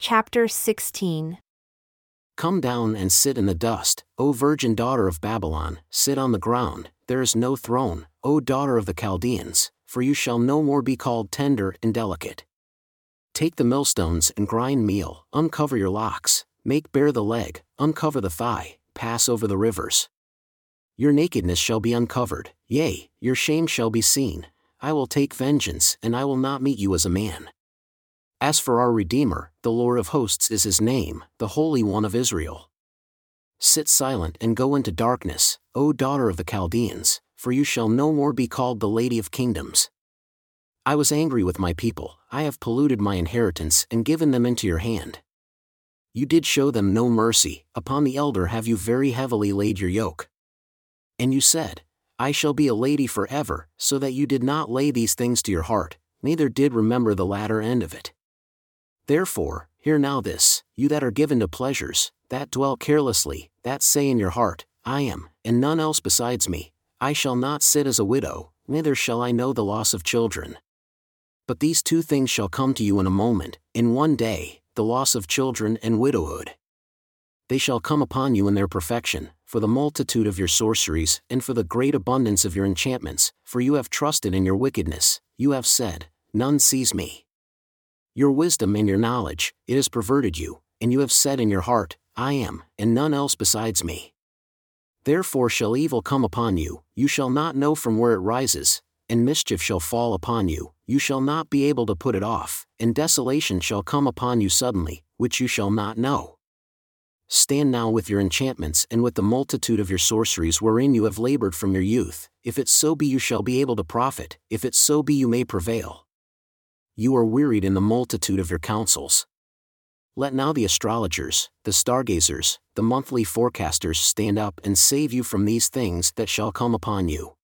Chapter 16 Come down and sit in the dust, O virgin daughter of Babylon, sit on the ground, there is no throne, O daughter of the Chaldeans, for you shall no more be called tender and delicate. Take the millstones and grind meal, uncover your locks, make bare the leg, uncover the thigh, pass over the rivers. Your nakedness shall be uncovered, yea, your shame shall be seen. I will take vengeance, and I will not meet you as a man. As for our Redeemer, the Lord of hosts is his name, the Holy One of Israel. Sit silent and go into darkness, O daughter of the Chaldeans, for you shall no more be called the Lady of Kingdoms. I was angry with my people, I have polluted my inheritance and given them into your hand. You did show them no mercy, upon the elder have you very heavily laid your yoke. And you said, I shall be a lady forever, so that you did not lay these things to your heart, neither did remember the latter end of it. Therefore, hear now this, you that are given to pleasures, that dwell carelessly, that say in your heart, I am, and none else besides me, I shall not sit as a widow, neither shall I know the loss of children. But these two things shall come to you in a moment, in one day, the loss of children and widowhood. They shall come upon you in their perfection, for the multitude of your sorceries, and for the great abundance of your enchantments, for you have trusted in your wickedness, you have said, None sees me. Your wisdom and your knowledge, it has perverted you, and you have said in your heart, I am, and none else besides me. Therefore shall evil come upon you, you shall not know from where it rises, and mischief shall fall upon you, you shall not be able to put it off, and desolation shall come upon you suddenly, which you shall not know. Stand now with your enchantments and with the multitude of your sorceries wherein you have labored from your youth, if it so be you shall be able to profit, if it so be you may prevail you are wearied in the multitude of your counsels. Let now the astrologers, the stargazers, the monthly forecasters stand up and save you from these things that shall come upon you.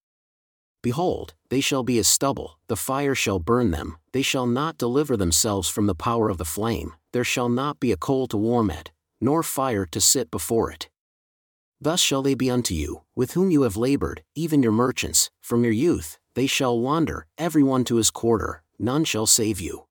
Behold, they shall be as stubble, the fire shall burn them, they shall not deliver themselves from the power of the flame, there shall not be a coal to warm it, nor fire to sit before it. Thus shall they be unto you, with whom you have labored, even your merchants, from your youth, they shall wander, every one to his quarter, none shall save you.